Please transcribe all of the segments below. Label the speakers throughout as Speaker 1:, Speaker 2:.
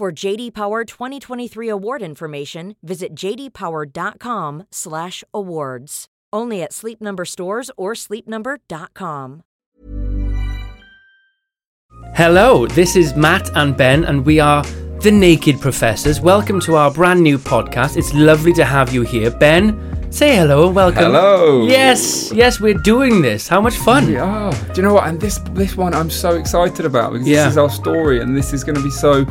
Speaker 1: For JD Power 2023 award information, visit jdpower.com/awards. Only at Sleep Number stores or sleepnumber.com.
Speaker 2: Hello, this is Matt and Ben, and we are the Naked Professors. Welcome to our brand new podcast. It's lovely to have you here, Ben. Say hello and welcome.
Speaker 3: Hello.
Speaker 2: Yes, yes, we're doing this. How much fun!
Speaker 3: We are. Do you know what? And this this one I'm so excited about because
Speaker 2: Yeah.
Speaker 3: this is our story, and this is going to be so.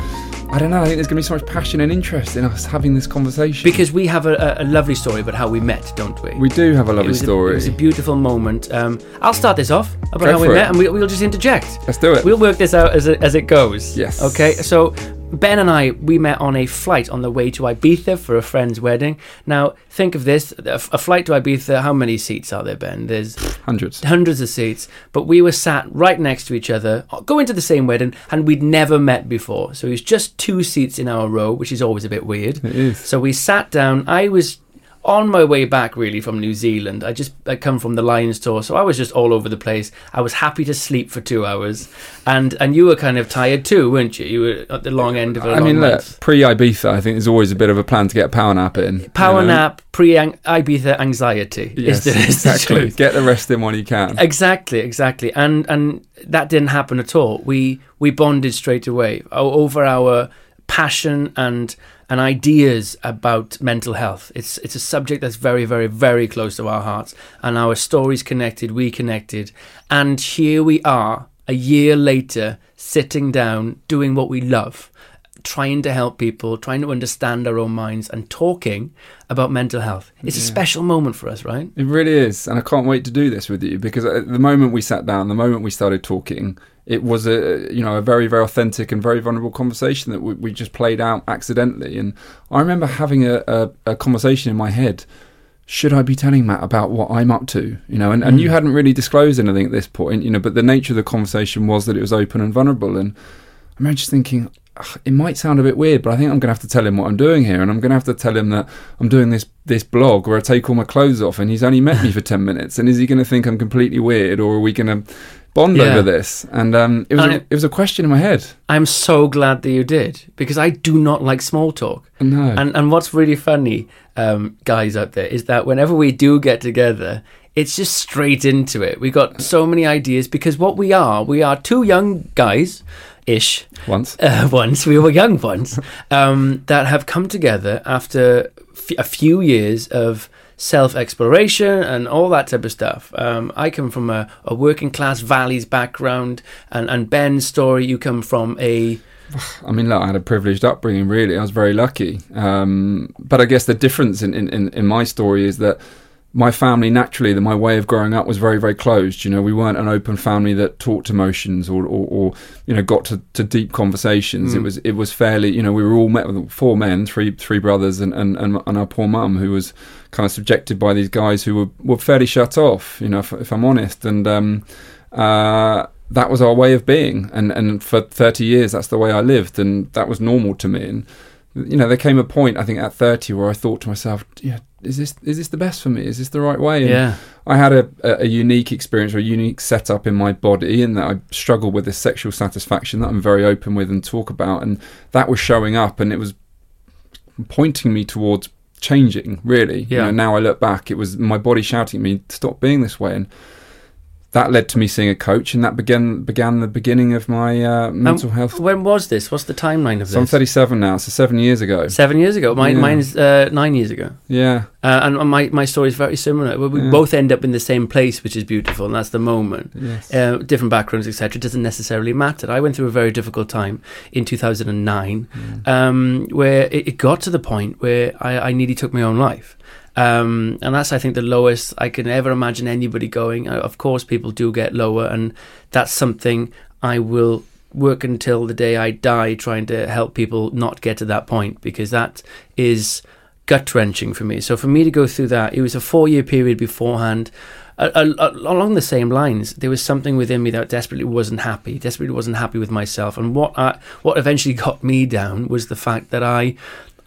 Speaker 3: I don't know. I think there's going to be so much passion and interest in us having this conversation.
Speaker 2: Because we have a, a, a lovely story about how we met, don't we?
Speaker 3: we do have a
Speaker 2: It
Speaker 3: lovely
Speaker 2: a-
Speaker 3: story.
Speaker 2: it was a beautiful moment. Um, I'll start this off about
Speaker 3: Go
Speaker 2: how we
Speaker 3: it.
Speaker 2: met, and we, we'll just interject.
Speaker 3: Let's do it.
Speaker 2: We'll work this out as it, as it goes.
Speaker 3: Yes.
Speaker 2: Okay. So Ben and I we met on a flight on the way to Ibiza for a friend's wedding. Now think of this: a, flight to Ibiza. How many seats are there, Ben? There's
Speaker 3: Hundreds.
Speaker 2: hundreds of seats, but we were sat right next to each other, going to the same wedding, and we'd never met before. So it was just two seats in our row, which is always a bit weird.
Speaker 3: It is.
Speaker 2: So we sat down. I was on my way back really from New Zealand. I just I come from the Lions tour, so I was just all over the place. I was happy to sleep for two hours, and and you were kind of tired too, weren't you? You were at the long end of a
Speaker 3: I
Speaker 2: long
Speaker 3: mean, look, pre Ibiza, I think there's always a bit of a plan to get a power nap in. you
Speaker 2: Power
Speaker 3: know?
Speaker 2: nap, pre Ibiza anxiety. is
Speaker 3: Yes,
Speaker 2: the- is the
Speaker 3: exactly.
Speaker 2: truth.
Speaker 3: Get the rest in when you can.
Speaker 2: Exactly, exactly, and and that didn't happen at all. We we bonded straight away over our passion and and ideas about mental health. It's it's a subject that's very very very close to our hearts, and our stories connected. We connected, and here we are a year later, sitting down doing what we love. Trying to help people, trying to understand our own minds, and talking about mental health. It's a special moment for us, right?
Speaker 3: It really is, and I can't wait to do this with you because at the moment we sat down, the moment we started talking, it was a you know a very very authentic and very vulnerable conversation that we, we just played out accidentally. And I remember having a, a, a conversation in my head: should I be telling Matt about what I'm up to? You know, and, and you mm. hadn't really disclosed anything at this point, you know, but the nature of the conversation was that it was open and vulnerable. And I remember just thinking. It might sound a bit weird, but I think I'm going to have to tell him what I'm doing here, and I'm going to have to tell him that I'm doing this this blog where I take all my clothes off, and he's only met me for ten minutes, and is he going to think I'm completely weird, or are we going to bond
Speaker 2: Yeah.
Speaker 3: over this? And um, it was
Speaker 2: And
Speaker 3: a,
Speaker 2: it-
Speaker 3: it was a question in my head.
Speaker 2: I'm so glad that you did because I do not like small talk.
Speaker 3: No,
Speaker 2: And and what's really funny, um, guys out there, is that whenever we do get together, it's just straight into it. We got so many ideas because what we are, we are two young guys, ish,
Speaker 3: once
Speaker 2: uh, once we were young ones, um, that have come together after f- a few years of self exploration and all that type of stuff. Um, I come from a, a working class valleys background, and and Ben's story, you come from a
Speaker 3: I mean, look, I had a privileged upbringing, really. I was very lucky. Um, but I guess the difference in, in, in, in my story is that my family, naturally, that my way of growing up was very, very closed. You know, we weren't an open family that talked emotions or, or, or you know, got to, to deep conversations. It was it was fairly, you know, we were all met with four men, three three brothers, and, and, and, our poor mum, who was kind of subjected by these guys who were, were fairly shut off, you know, if, if I'm honest. And um, uh, that was our way of being, and and for thirty years, that's the way I lived, and that was normal to me. And you know, there came a point I think at thirty where I thought to myself, yeah, is this is this the best for me? Is this the right way? And
Speaker 2: yeah.
Speaker 3: I had a, a, unique experience or a unique setup in my body, in that I struggled with this sexual satisfaction that I'm very open with and talk about, and that was showing up, and it was pointing me towards changing. Really, you
Speaker 2: Yeah.
Speaker 3: know, now I look back, it was my body shouting at me, "Stop being this way," and that led to me seeing a coach, and that began began the beginning of my uh, mental
Speaker 2: Um,
Speaker 3: health.
Speaker 2: When was this? What's the timeline of this?
Speaker 3: So I'm 37 now, so seven years ago.
Speaker 2: Seven years ago. Mine,
Speaker 3: Yeah.
Speaker 2: Mine's uh, nine years ago.
Speaker 3: Yeah,
Speaker 2: Uh, and my, my story is very similar. We, we
Speaker 3: Yeah.
Speaker 2: both end up in the same place, which is beautiful, and that's the moment.
Speaker 3: yes,
Speaker 2: Uh, different backgrounds, etc., It doesn't necessarily matter. I went through a very difficult time in 2009,
Speaker 3: Mm.
Speaker 2: um, where it, it got to the point where I, I nearly took my own life. Um, and that's, I think, the lowest I can ever imagine anybody going. Uh, of course, people do get lower, and that's something I will work until the day I die trying to help people not get to that point because that is gut wrenching for me. So for me to go through that, it was a four year period beforehand. Uh, along the same lines, there was something within me that desperately wasn't happy. Desperately wasn't happy with myself, and what I, what eventually got me down was the fact that I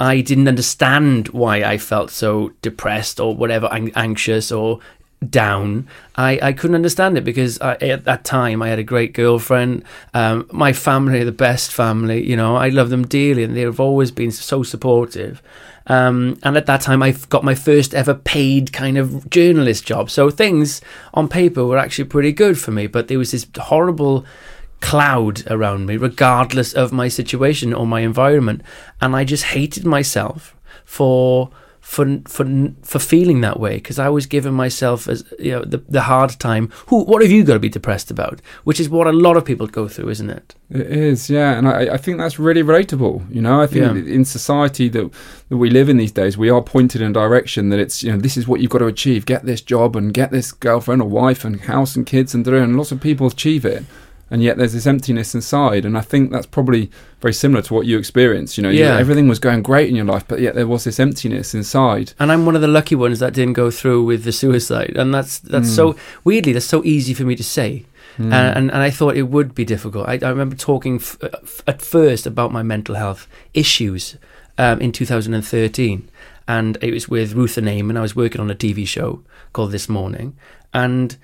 Speaker 2: I didn't understand why I felt so depressed or whatever, anxious or down. I, I couldn't understand it because I, at that time I had a great girlfriend. Um, my family, are the best family, you know, I love them dearly and they've always been so supportive. Um, and at that time, I got my first ever paid kind of journalist job. So things on paper were actually pretty good for me, but there was this horrible cloud around me, regardless of my situation or my environment. And I just hated myself for for for for feeling that way because I was giving myself as you know the the hard time. Who what have you got to be depressed about? Which is what a lot of people go through, isn't it?
Speaker 3: It is, yeah, and I, I think that's really relatable. You know, I think yeah. in society that that we live in these days, we are pointed in a direction that it's you know this is what you've got to achieve: get this job and get this girlfriend or wife and house and kids and and lots of people achieve it and yet there's this emptiness inside and i think that's probably very similar to what you experienced you know yeah. You, everything was going great in your life but yet there was this emptiness inside
Speaker 2: and i'm one of the lucky ones that didn't go through with the suicide and that's that's mm. so weirdly that's so easy for me to say Mm. And, and, and I thought it would be difficult. I, I remember talking f- f- at first about my mental health issues um, in 2013, and it was with Ruth and and I was working on a TV show called This Morning, and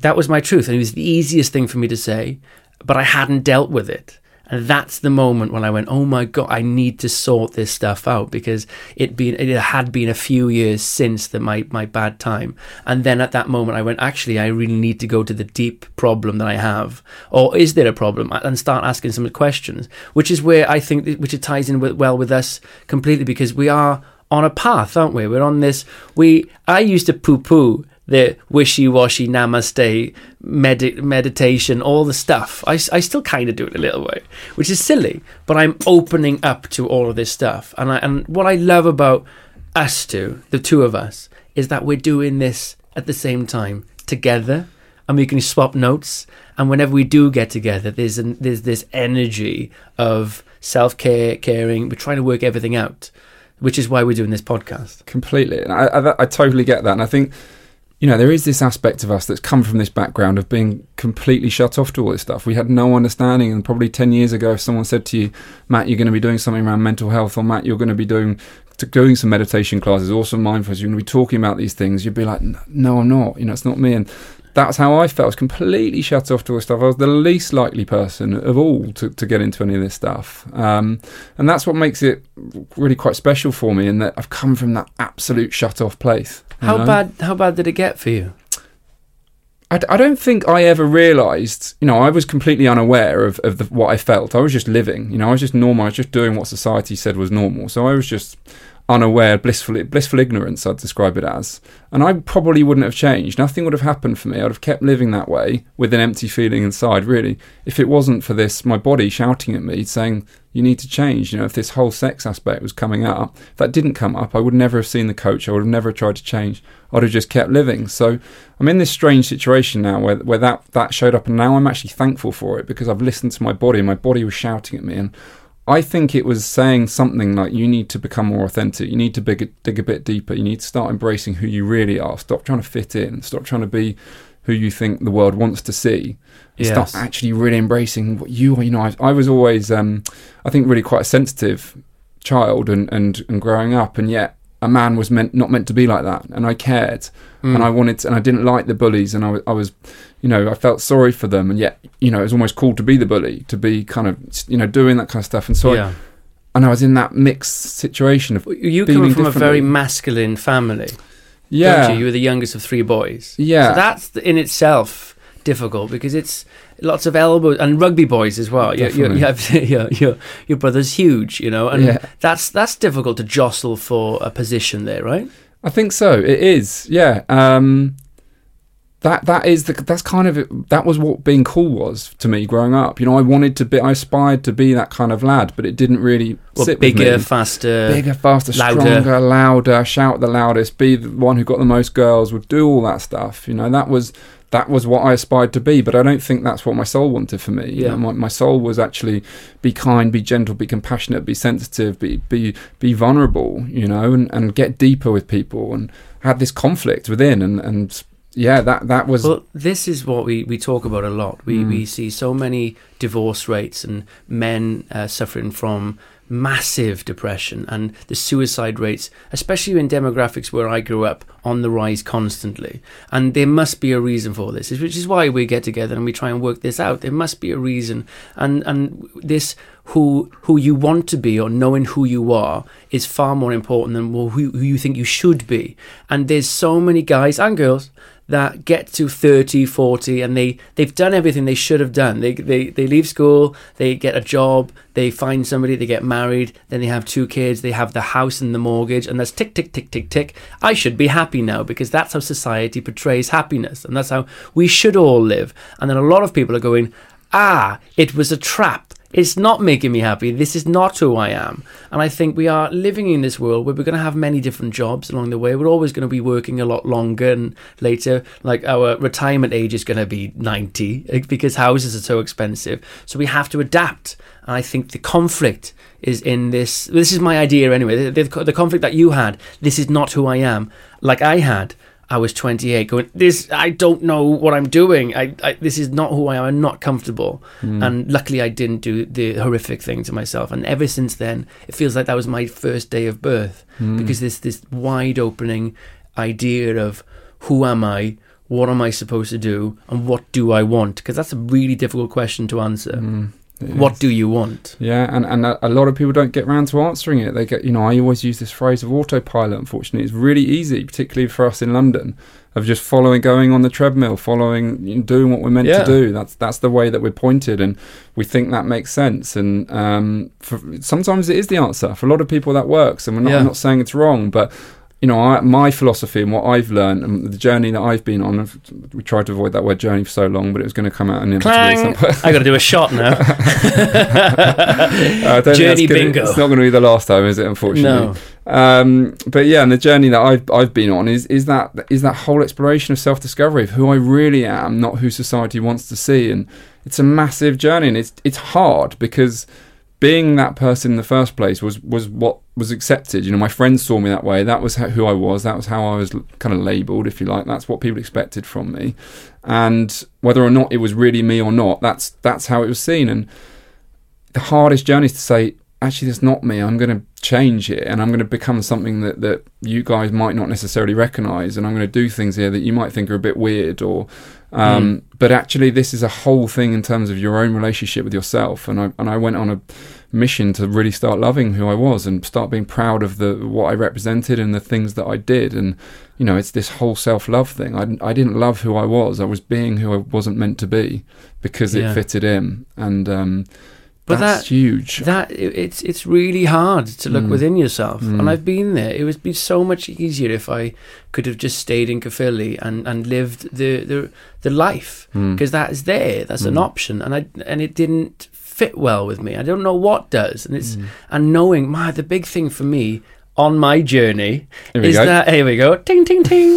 Speaker 2: that was my truth. And it was the easiest thing for me to say, but I hadn't dealt with it. And that's the moment when I went, oh my God, I need to sort this stuff out because it been it had been a few years since the, my, my bad time. And then at that moment, I went, actually, I really need to go to the deep problem that I have. Or is there a problem? And start asking some questions, which is where I think, which it ties in with, well with us completely because we are on a path, aren't we? We're on this, we, I used to poo poo the wishy-washy namaste med- meditation all the stuff. I, I still kind of do it a little way which is silly but i'm opening up to all of this stuff. And I, and what i love about us two the two of us is that we're doing this at the same time together and we can swap notes. And whenever we do get together there's an, there's this energy of self-care caring. We're trying to work everything out which is why we're doing this podcast.
Speaker 3: Completely. I, I, I totally get that. And i think you know, there is this aspect of us that's come from this background of being completely shut off to all this stuff. We had no understanding, and probably 10 years ago, if someone said to you, Matt, you're going to be doing something around mental health, or Matt, you're going to be doing doing some meditation classes or some mindfulness, you're going to be talking about these things, you'd be like, no, I'm not. You know, it's not me. And that's how I felt. I was completely shut off to all this stuff. I was the least likely person of all to, to get into any of this stuff. Um, and that's what makes it really quite special for me in that I've come from that absolute shut off place.
Speaker 2: How know? bad? How bad did it get for you?
Speaker 3: I, I don't think I ever realised. You know, I was completely unaware of of the, what I felt. I was just living. You know, I was just normal. I was just doing what society said was normal. So I was just unaware, blissful, blissful ignorance, I'd describe it as. And I probably wouldn't have changed. Nothing would have happened for me. I'd have kept living that way with an empty feeling inside, really, if it wasn't for this, my body shouting at me, saying, you need to change. You know, if this whole sex aspect was coming up, if that didn't come up, I would never have seen the coach. I would have never tried to change. I'd have just kept living. So I'm in this strange situation now where, where that, that showed up, and now I'm actually thankful for it because I've listened to my body, and my body was shouting at me. And I think it was saying something like you need to become more authentic. You need to dig, dig a bit deeper. You need to start embracing who you really are. Stop trying to fit in. Stop trying to be who you think the world wants to see. Yes. Start actually really embracing what you are. You know, I, I was always, um, I think, really quite a sensitive child and, and, and growing up, and yet a man was meant not meant to be like that, and I cared, mm. and I wanted, to, and I didn't like the bullies, and I, I was, you know, I felt sorry for them, and yet, you know, it was almost cool to be the bully, to be kind of, you know, doing that kind of stuff, and so. Yeah. I, and I was in that mixed situation of
Speaker 2: you come from a very masculine family. Yeah, you? you? were the youngest of three boys.
Speaker 3: Yeah,
Speaker 2: so that's in itself difficult because it's lots of elbows and rugby boys as well. You, you, you have your, your your brother's huge, you know, and yeah. that's that's difficult to jostle for a position there, right?
Speaker 3: I think so. It is, yeah. Um, that that is the that's kind of it, that was what being cool was to me growing up. You know, I wanted to be, I aspired to be that kind of lad, but it didn't really well, sit
Speaker 2: bigger, faster,
Speaker 3: bigger, faster, louder. stronger, louder, shout the loudest, be the one who got the most girls, would do all that stuff. You know, that was that was what I aspired to be, but I don't think that's what my soul wanted for me. You
Speaker 2: Yeah.
Speaker 3: know, my, my soul was actually be kind, be gentle, be compassionate, be sensitive, be be be vulnerable, you know, and, and get deeper with people and had this conflict within and, and yeah, that that was
Speaker 2: Well, this is what we, we talk about a lot. We
Speaker 3: Mm.
Speaker 2: we see so many divorce rates and men uh, suffering from massive depression and the suicide rates, especially in demographics where I grew up, on the rise constantly. And there must be a reason for this, which is why we get together and we try and work this out. There must be a reason, and and this who who you want to be or knowing who you are is far more important than who, who you think you should be. And there's so many guys and girls that get to 30 40 and they they've done everything they should have done. They, they they leave school they get a job they find somebody they get married then they have two kids they have the house and the mortgage and that's tick tick tick tick tick. I should be happy now because that's how society portrays happiness and that's how we should all live. And then a lot of people are going ah it was a trap it's not making me happy. This is not who I am. And I think we are living in this world where we're going to have many different jobs along the way. We're always going to be working a lot longer and later. Like our retirement age is going to be 90 eh, because houses are so expensive. So we have to adapt. And I think the conflict is in this. This is my idea anyway. The, the, the conflict that you had, this is not who I am, like I had. I was 28 going, this, I don't know what I'm doing. I, I this is not who I am. I'm not comfortable. Hmm. And luckily I didn't do the horrific thing to myself. And ever since then, it feels like that was my first day of birth hmm. because this, this wide opening idea of who am I? What am I supposed to do? And what do I want? Because that's a really difficult question to answer.
Speaker 3: It
Speaker 2: What do you want?
Speaker 3: Yeah, and, and a, a lot of people don't get round to answering it. They get, you know, I always use this phrase of autopilot. Unfortunately, it's really easy, particularly for us in London, of just following, going on the treadmill, following, you know, doing what we're meant
Speaker 2: Yeah.
Speaker 3: to do. That's that's the way that we're pointed, and we think that makes sense. And um, for, sometimes it is the answer for a lot of people. That works, and we're not,
Speaker 2: Yeah.
Speaker 3: Not saying it's wrong, but you know, I, my philosophy and what I've learned and the journey that I've been on. We tried to avoid that word journey for so long, but it was going to come out inevitably.
Speaker 2: Clang! I got to do a shot now.
Speaker 3: Uh, I don't think
Speaker 2: Journey
Speaker 3: gonna-
Speaker 2: bingo.
Speaker 3: It's not going to be the last time, is it? Unfortunately.
Speaker 2: no.
Speaker 3: Um, but yeah, and the journey that I've I've been on is is that is that whole exploration of self discovery of who I really am, not who society wants to see, and it's a massive journey, and it's it's hard because being that person in the first place was was what was accepted. You know, my friends saw me that way. That was who I was. That was how I was kind of labelled, if you like. That's what people expected from me, and whether or not it was really me or not, that's that's how it was seen. And the hardest journey is to say, actually, that's not me. I'm going to change it, and I'm going to become something that that you guys might not necessarily recognise, and I'm going to do things here that you might think are a bit weird or. Um, But actually, this is a whole thing in terms of your own relationship with yourself, and I and I went on a mission to really start loving who I was and start being proud of the what I represented and the things that I did, and you know, it's this whole self love thing. I I didn't love who I was. I was being who I wasn't meant to be because it fitted in, and um,
Speaker 2: But
Speaker 3: that's
Speaker 2: that-
Speaker 3: huge.
Speaker 2: that it's it's really hard to look
Speaker 3: Mm.
Speaker 2: within yourself
Speaker 3: Mm.
Speaker 2: and i've been there it would be so much easier if i could have just stayed in Caerphilly and and lived the the, the life
Speaker 3: Mm.
Speaker 2: because that is there that's an
Speaker 3: Mm.
Speaker 2: option and i and it didn't fit well with me i don't know what does and it's
Speaker 3: Mm.
Speaker 2: and knowing my the big thing for me on my journey is
Speaker 3: go.
Speaker 2: that here we go ting ting ting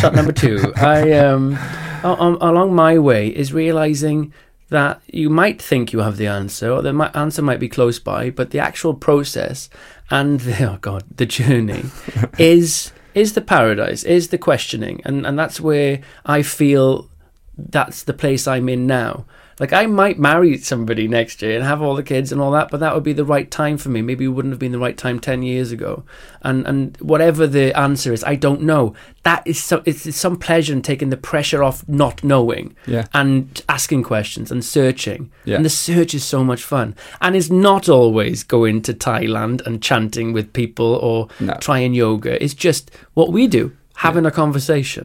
Speaker 2: shot number two i um along my way is realizing that you might think you have the answer or the answer might be close by but the actual process and the, oh god the journey is is the paradise is the questioning. And and that's where i feel that's the place i'm in now like i might marry somebody next year and have all the kids and all that but that would be the right time for me maybe it wouldn't have been the right time 10 years ago and and whatever the answer is i don't know that is so it's, it's some pleasure in taking the pressure off not knowing
Speaker 3: Yeah.
Speaker 2: and asking questions and searching.
Speaker 3: Yeah.
Speaker 2: And the search is so much fun. And it's not always going to Thailand and chanting with people or
Speaker 3: No.
Speaker 2: trying yoga. It's just what we do, having a conversation.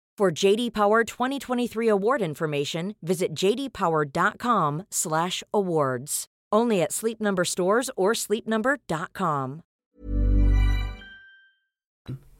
Speaker 1: For JD Power 2023 award information, visit jdpower.com/awards. Only at Sleep Number stores or sleepnumber.com.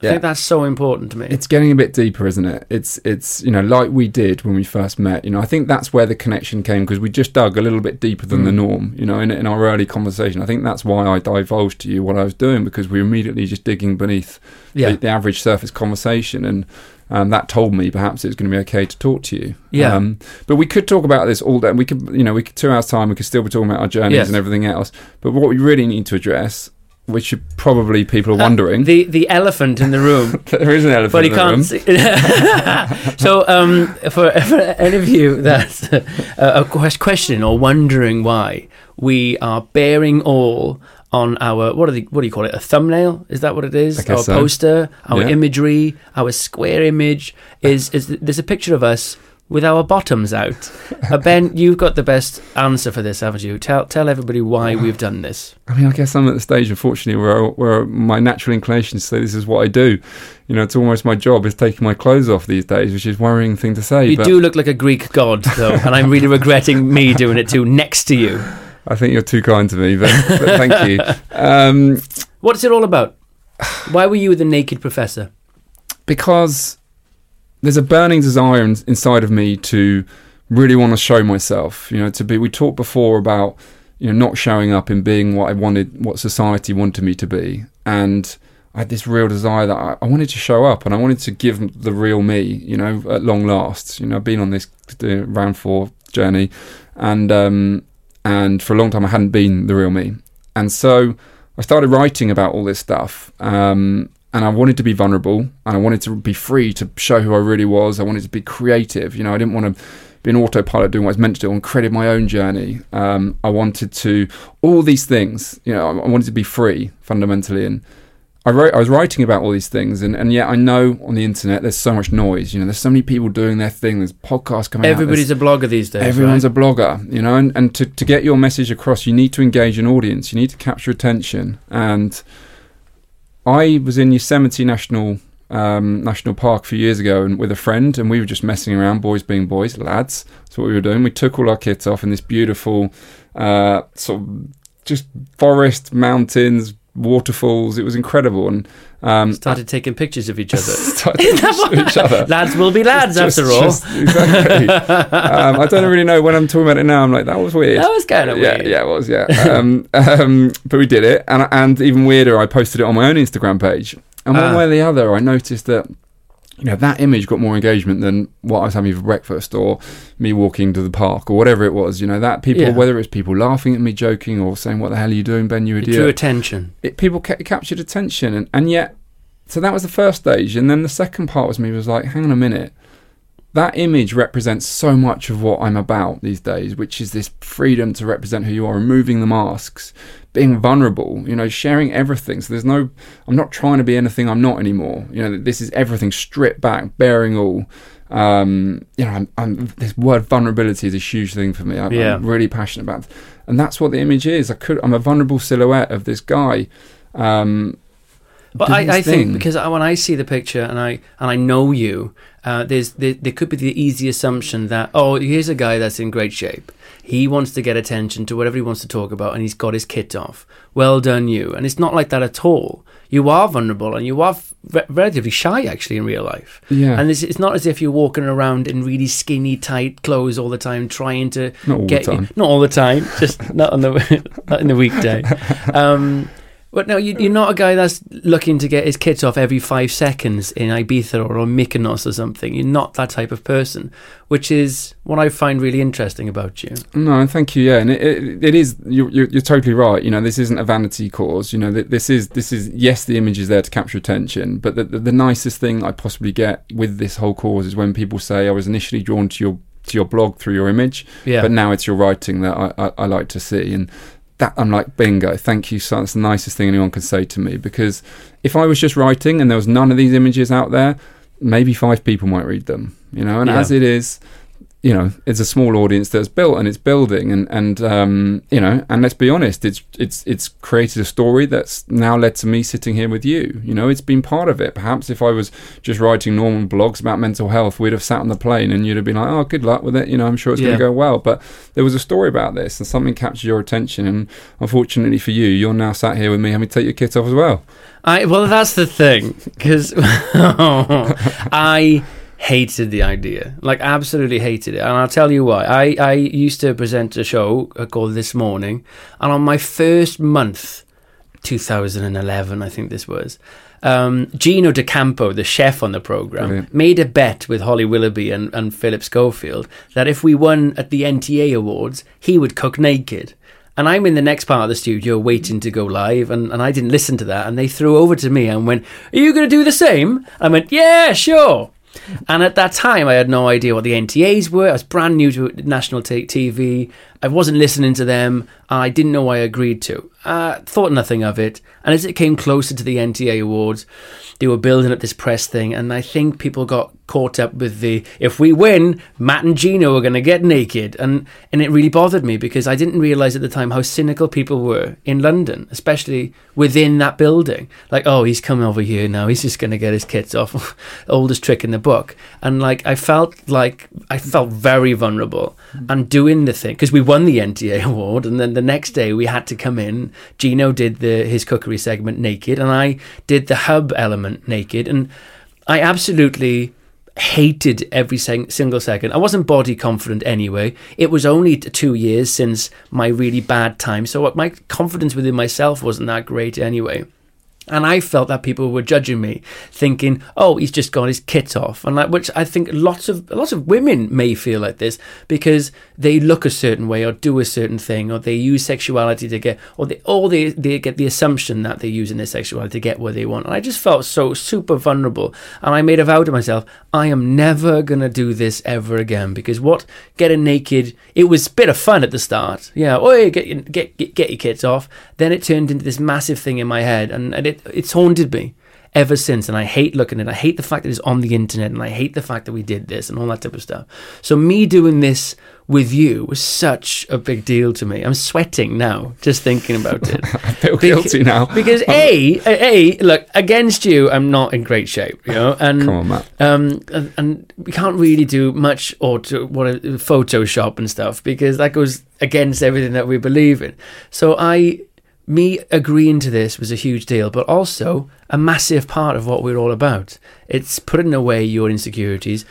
Speaker 2: I think that's so important to me.
Speaker 3: It's getting a bit deeper, isn't it? It's it's you know like we did when we first met. You know, I think that's where the connection came because we just dug a little bit deeper than
Speaker 2: Mm.
Speaker 3: the norm. You know, in, in our early conversation, I think that's why I divulged to you what I was doing because we were immediately just digging beneath
Speaker 2: yeah.
Speaker 3: the, the average surface conversation, and um, that told me perhaps it was going to be okay to talk to you.
Speaker 2: Yeah.
Speaker 3: Um, but we could talk about this all day. We could, you know, we could two hours time. We could still be talking about our journeys
Speaker 2: Yes.
Speaker 3: and everything else. But what we really need to address, which probably people are
Speaker 2: Uh,
Speaker 3: wondering,
Speaker 2: the the elephant in the room.
Speaker 3: there is an elephant
Speaker 2: but he
Speaker 3: in the
Speaker 2: can't see. so, um, for, for any of you that's uh, a question or wondering why we are bearing all on our what are the what do you call it? A thumbnail? Is that what it is?
Speaker 3: I
Speaker 2: our
Speaker 3: so.
Speaker 2: poster? Our
Speaker 3: Yeah.
Speaker 2: imagery? Our square image? Is is there's a picture of us with our bottoms out. Uh, Ben you've got the best answer for this haven't you? Tell tell everybody why we've done this.
Speaker 3: I mean, I guess I'm at the stage, unfortunately, where where my natural inclination is to say this is what I do. You know, it's almost my job is taking my clothes off these days, which is a worrying thing to say.
Speaker 2: you
Speaker 3: but
Speaker 2: do look like a Greek god though and I'm really regretting me doing it too next to you
Speaker 3: I think you're too kind to me, but, but thank you. Um,
Speaker 2: What's it all about? Why were you the naked professor?
Speaker 3: because there's a burning desire in, inside of me to really want to show myself. You know, to be. We talked before about you know not showing up and being what I wanted, what society wanted me to be, and I had this real desire that I, I wanted to show up and I wanted to give the real me. You know, at long last. You know, I've been on this uh, round four journey, and um, and for a long time I hadn't been the real me, and so I started writing about all this stuff. Um, and I wanted to be vulnerable and I wanted to be free to show who I really was. I wanted to be creative. You know, I didn't want to be an autopilot doing what I was meant to do and created my own journey. Um, I wanted to, all these things, you know, I wanted to be free fundamentally. And I wrote, I was writing about all these things. And, and yet I know on the internet there's so much noise. You know, there's so many people doing their thing. There's podcasts coming out.
Speaker 2: Everybody's
Speaker 3: there's-
Speaker 2: a blogger these days.
Speaker 3: Everyone's
Speaker 2: right?
Speaker 3: a blogger, you know, and, and to, to get your message across, you need to engage an audience. You need to capture attention. And I was in Yosemite National um, National Park a few years ago and with a friend, and we were just messing around, boys being boys, lads. That's what we were doing. We took all our kits off in this beautiful uh, sort of just forest, mountains, waterfalls. It was incredible, and um,
Speaker 2: started taking pictures of each other.
Speaker 3: started to show each other.
Speaker 2: lads will be lads
Speaker 3: Just-
Speaker 2: after all.
Speaker 3: just- exactly. um, I don't really know when I'm talking about it now. I'm like, that was weird.
Speaker 2: that was kind of
Speaker 3: yeah,
Speaker 2: weird.
Speaker 3: yeah, it was, yeah. um, um, but we did it, and and even weirder, I posted it on my own Instagram page, and one
Speaker 2: Ah.
Speaker 3: way or the other, I noticed that you know that image got more engagement than what I was having for breakfast or me walking to the park or whatever it was. You know that people,
Speaker 2: Yeah.
Speaker 3: whether it's people laughing at me, joking, or saying, "What the hell are you doing, Ben? You
Speaker 2: It
Speaker 3: idiot."
Speaker 2: drew attention.
Speaker 3: it, people ca- captured attention and, and yet so that was the first stage and then the second part was me was like hang on a minute that image represents so much of what i'm about these days which is this freedom to represent who you are removing the masks being vulnerable you know sharing everything so there's no i'm not trying to be anything i'm not anymore you know this is everything stripped back bearing all um, you know, I'm, I'm, this word vulnerability is a huge thing for me. I'm,
Speaker 2: Yeah.
Speaker 3: I'm really passionate about, it. and that's what the image is. I could, I'm a vulnerable silhouette of this guy. Um,
Speaker 2: But I, I think because I, when I see the picture and I and I know you, uh, there's there, there could be the easy assumption that oh here's a guy that's in great shape. He wants to get attention to whatever he wants to talk about, and he's got his kit off. Well done, you. And it's not like that at all. You are vulnerable, and you are re- relatively shy actually in real life.
Speaker 3: Yeah.
Speaker 2: And it's, it's not as if you're walking around in really skinny, tight clothes all the time, trying to
Speaker 3: Not all the
Speaker 2: get
Speaker 3: time.
Speaker 2: not all the time, just not on the not in the weekday. Um, but no, you, you're not a guy that's looking to get his kit off every five seconds in Ibiza or on Mykonos or something. You're not that type of person, which is what I find really interesting about you.
Speaker 3: No, thank you. Yeah, and it, it, it is. You're, you're, you're totally right. You know, this isn't a vanity cause. You know, this is this is yes, the image is there to capture attention, but the, the, the nicest thing I possibly get with this whole cause is when people say I was initially drawn to your to your blog through your image,
Speaker 2: Yeah.
Speaker 3: but now it's your writing that I, I, I like to see and. That I'm like bingo, thank you. So that's the nicest thing anyone can say to me because if I was just writing and there was none of these images out there, maybe five people might read them, you know. And
Speaker 2: Yeah.
Speaker 3: as it is, you know it's a small audience that's built and it's building and and um, you know and let's be honest it's it's it's created a story that's now led to me sitting here with you. You know it's been part of it. Perhaps if I was just writing normal blogs about mental health we'd have sat on the plane and you'd have been like oh good luck with it. You know I'm sure it's
Speaker 2: Yeah.
Speaker 3: going to go well. But there was a story about this and something captured your attention and unfortunately for you you're now sat here with me having to take your kit off as well.
Speaker 2: I well, that's the thing because I hated the idea, like absolutely hated it, and I'll tell you why. I I used to present a show uh, called This Morning, and on my first month, 2011, I think this was. Um, Gino D'Acampo, the chef on the program,
Speaker 3: Brilliant.
Speaker 2: made a bet with Holly Willoughby and, and Philip Schofield that if we won at the NTA Awards, he would cook naked. And I'm in the next part of the studio waiting to go live, and, and I didn't listen to that. And they threw over to me and went, Are you going to do the same? I went, Yeah, sure. And at that time, I had no idea what the NTAs were. I was brand new to national t- TV. I wasn't listening to them. I didn't know I agreed to. Uh, thought nothing of it. And as it came closer to the NTA Awards, they were building up this press thing. And I think people got caught up with the if we win, Matt and Gino are going to get naked. And, and it really bothered me because I didn't realize at the time how cynical people were in London, especially within that building. Like, oh, he's coming over here now. He's just going to get his kits off. Oldest trick in the book. And like, I felt like I felt very vulnerable and doing the thing because we won the NTA award. And then the next day we had to come in. Gino did the his cookery segment naked, and I did the hub element naked. And I absolutely hated every sing- single second. I wasn't body confident anyway. It was only t- two years since my really bad time, so my confidence within myself wasn't that great anyway. And I felt that people were judging me, thinking, "Oh, he's just got his kit off," and like, which I think lots of lots of women may feel like this because they look a certain way or do a certain thing, or they use sexuality to get, or they, or they they get the assumption that they're using their sexuality to get what they want. And I just felt so super vulnerable, and I made a vow to myself, I am never gonna do this ever again because what getting naked, it was a bit of fun at the start, yeah. Oh, get get get, get your kits off. Then it turned into this massive thing in my head, and, and it it's haunted me ever since. And I hate looking at it. I hate the fact that it's on the internet, and I hate the fact that we did this and all that type of stuff. So me doing this with you was such a big deal to me. I'm sweating now just thinking about it.
Speaker 3: I feel
Speaker 2: Bec-
Speaker 3: guilty now
Speaker 2: because a, a look against you, I'm not in great shape, you know, and
Speaker 3: come on Matt
Speaker 2: um, and, and we can't really do much or to what a Photoshop and stuff because that goes against everything that we believe in. So I, me agreeing to this was a huge deal, but also a massive part of what we're all about. It's putting away your insecurities,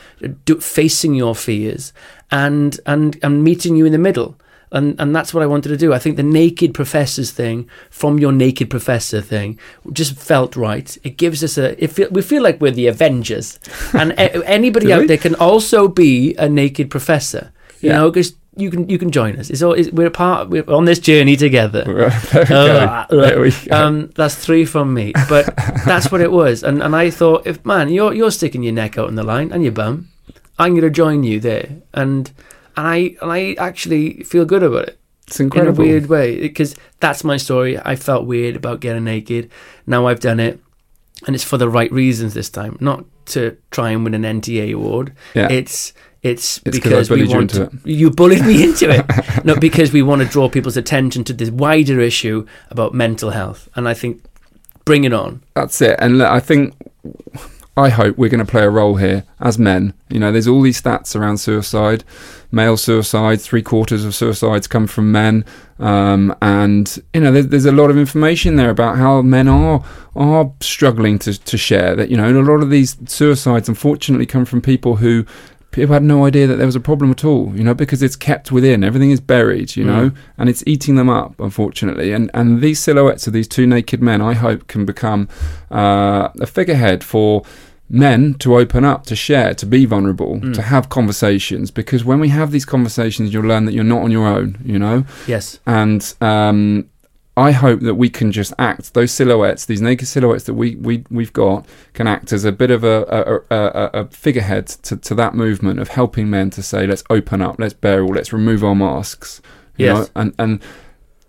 Speaker 2: do, facing your fears, and and and meeting you in the middle. And and that's what I wanted to do. I think the naked professors thing from your naked professor thing just felt right. It gives us a. It feel, we feel like we're the Avengers, and a, anybody out there can also be a naked professor. You
Speaker 3: Yeah.
Speaker 2: know, because you can you can join us. It's all it's, we're a part. We're on this journey together.
Speaker 3: there we go.
Speaker 2: Uh,
Speaker 3: There we go.
Speaker 2: Um, that's three from me, but that's what it was. And and I thought, if man, you're you're sticking your neck out in the line and your bum, I'm going to join you there. And and I and I actually feel good about it
Speaker 3: it's
Speaker 2: in a
Speaker 3: incredible
Speaker 2: weird way because that's my story. I felt weird about getting naked. Now I've done it, and it's for the right reasons this time, not to try and win an NTA award.
Speaker 3: yeah
Speaker 2: It's it's,
Speaker 3: It's
Speaker 2: because we
Speaker 3: you
Speaker 2: want
Speaker 3: into
Speaker 2: to, you bullied me into it. not because we want to draw people's attention to this wider issue about mental health, and I think bring it on.
Speaker 3: That's it. And look, I think, I hope we're going to play a role here as men. You know, there's all these stats around suicide, male suicide, three quarters of suicides come from men. Um, and, you know, there's, there's a lot of information there about how men are are struggling to, to share that, you know, and a lot of these suicides unfortunately come from people who people had no idea that there was a problem at all, you know, because it's kept within. Everything is buried, you know, and it's eating them up, unfortunately. And and these silhouettes of these two naked men, I hope, can become uh, a figurehead for men to open up, to share, to be vulnerable,
Speaker 2: Mm.
Speaker 3: to have conversations. Because when we have these conversations, you'll learn that you're not on your own, you know.
Speaker 2: Yes,
Speaker 3: And um, I hope that we can just act those silhouettes, these naked silhouettes that we we we've got, can act as a bit of a a, a, a- figurehead to, to that movement of helping men to say, let's open up, let's bear all, let's remove our masks. You
Speaker 2: Yes.
Speaker 3: know? and and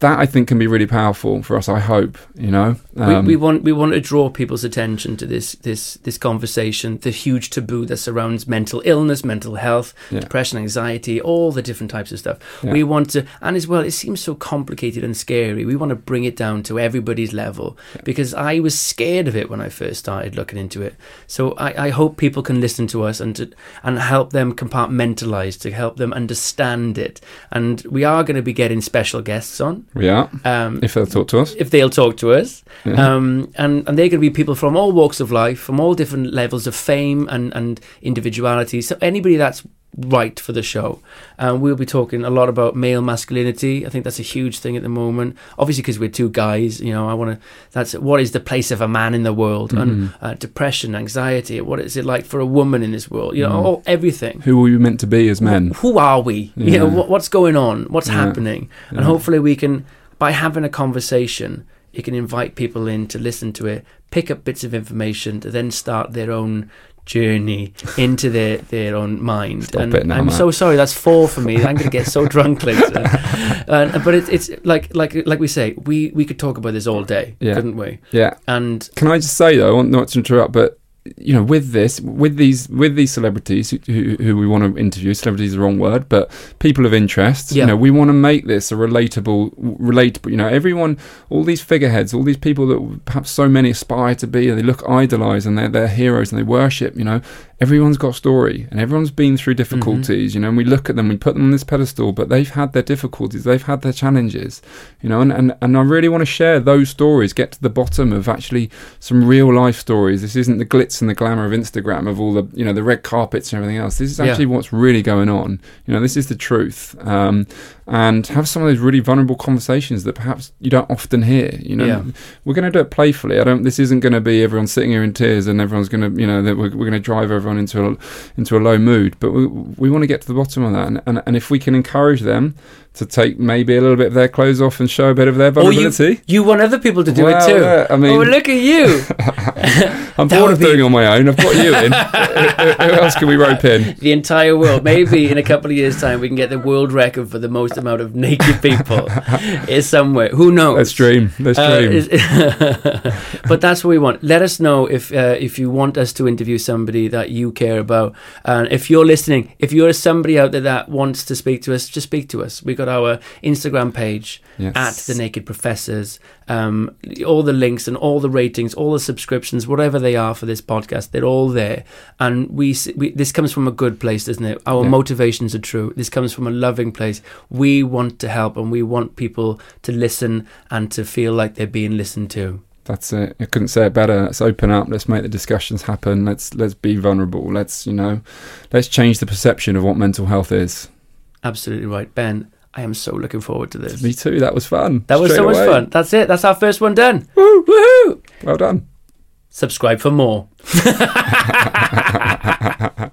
Speaker 3: that I think can be really powerful for us. I hope you know. Um,
Speaker 2: we, we want we want to draw people's attention to this this this conversation, the huge taboo that surrounds mental illness, mental health,
Speaker 3: Yeah.
Speaker 2: depression, anxiety, all the different types of stuff.
Speaker 3: Yeah.
Speaker 2: We want to, and as well, it seems so complicated and scary. We want to bring it down to everybody's level because I was scared of it when I first started looking into it. So I, I hope people can listen to us and to, and help them compartmentalize to help them understand it. And we are going to be getting special guests on.
Speaker 3: We are
Speaker 2: Um,
Speaker 3: if they'll talk to us.
Speaker 2: if they'll talk to us.
Speaker 3: Yeah.
Speaker 2: Um, and, and they're going to be people from all walks of life, from all different levels of fame and, and individuality. So anybody that's right for the show. Um, we'll be talking a lot about male masculinity. I think that's a huge thing at the moment. Obviously, because we're two guys, you know, I want to. That's what is the place of a man in the world, and
Speaker 3: Mm-hmm.
Speaker 2: uh, depression, anxiety. What is it like for a woman in this world? You know,
Speaker 3: Mm.
Speaker 2: all, everything.
Speaker 3: Who are we meant to be as men?
Speaker 2: Who are we? You know,
Speaker 3: Yeah.
Speaker 2: what, what's going on? What's
Speaker 3: Yeah.
Speaker 2: happening? And
Speaker 3: Yeah.
Speaker 2: hopefully, we can, by having a conversation, you can invite people in to listen to it, pick up bits of information to then start their own journey into their, their own mind.
Speaker 3: Stop
Speaker 2: and
Speaker 3: now,
Speaker 2: I'm
Speaker 3: Matt.
Speaker 2: so sorry, that's four for me. I'm going to get so drunk later. Uh, but it, it's like like like we say, we, we could talk about this all day,
Speaker 3: Yeah.
Speaker 2: couldn't we?
Speaker 3: Yeah.
Speaker 2: And
Speaker 3: Can I just say though, I want not to interrupt, but you know, with this, with these, with these celebrities who, who, who we want to interview, celebrities is the wrong word, but people of interest.
Speaker 2: Yeah.
Speaker 3: You know, we want to make this a relatable, relatable. You know, everyone, all these figureheads, all these people that perhaps so many aspire to be, and they look idolized, and they're they're heroes, and they worship. You know, everyone's got a story, and everyone's been through difficulties. Mm-hmm. You know, and we look at them, we put them on this pedestal, but they've had their difficulties, they've had their challenges. You know, and and, and I really want to share those stories, get to the bottom of actually some real life stories. This isn't the glitz and the glamour of Instagram of all the you know the red carpets and everything else. This is
Speaker 2: Yeah.
Speaker 3: actually what's really going on. You know, this is the truth. Um, and have some of those really vulnerable conversations that perhaps you don't often hear. You know,
Speaker 2: Yeah.
Speaker 3: we're going to do it playfully. I don't. This isn't going to be everyone sitting here in tears and everyone's going to you know that we're, we're going to drive everyone into a into a low mood. But we we want to get to the bottom of that. And, and and if we can encourage them to take maybe a little bit of their clothes off and show a bit of their
Speaker 2: or you,
Speaker 3: vulnerability.
Speaker 2: you want other people to do
Speaker 3: Well,
Speaker 2: it too.
Speaker 3: yeah, I mean-
Speaker 2: oh, look at you.
Speaker 3: I'm bored of
Speaker 2: be-
Speaker 3: doing it on my own. I've got you in. who, who else can we rope in?
Speaker 2: the entire world. Maybe in a couple of years' time, we can get the world record for the most amount of naked people is somewhere. Who knows?
Speaker 3: Let's dream. Let's
Speaker 2: Uh,
Speaker 3: dream.
Speaker 2: but that's what we want. Let us know if uh, if you want us to interview somebody that you care about, and if you're listening, if you're somebody out there that wants to speak to us, just speak to us. We got our Instagram page
Speaker 3: Yes.
Speaker 2: at the Naked Professors. Um, all the links and all the ratings, all the subscriptions, whatever they are for this podcast, they're all there. And we, we this comes from a good place, doesn't it? Our
Speaker 3: Yeah.
Speaker 2: motivations are true. This comes from a loving place. We want to help, and we want people to listen and to feel like they're being listened to.
Speaker 3: That's it. I couldn't say it better. Let's open up. Let's make the discussions happen. Let's let's be vulnerable. Let's you know, let's change the perception of what mental health is.
Speaker 2: Absolutely right, Ben. I am so looking forward to this.
Speaker 3: Me too. That was fun.
Speaker 2: That was
Speaker 3: Straight
Speaker 2: so much fun. That's it. That's our first one done.
Speaker 3: Woo!
Speaker 2: Woohoo!
Speaker 3: Well done.
Speaker 2: Subscribe for more.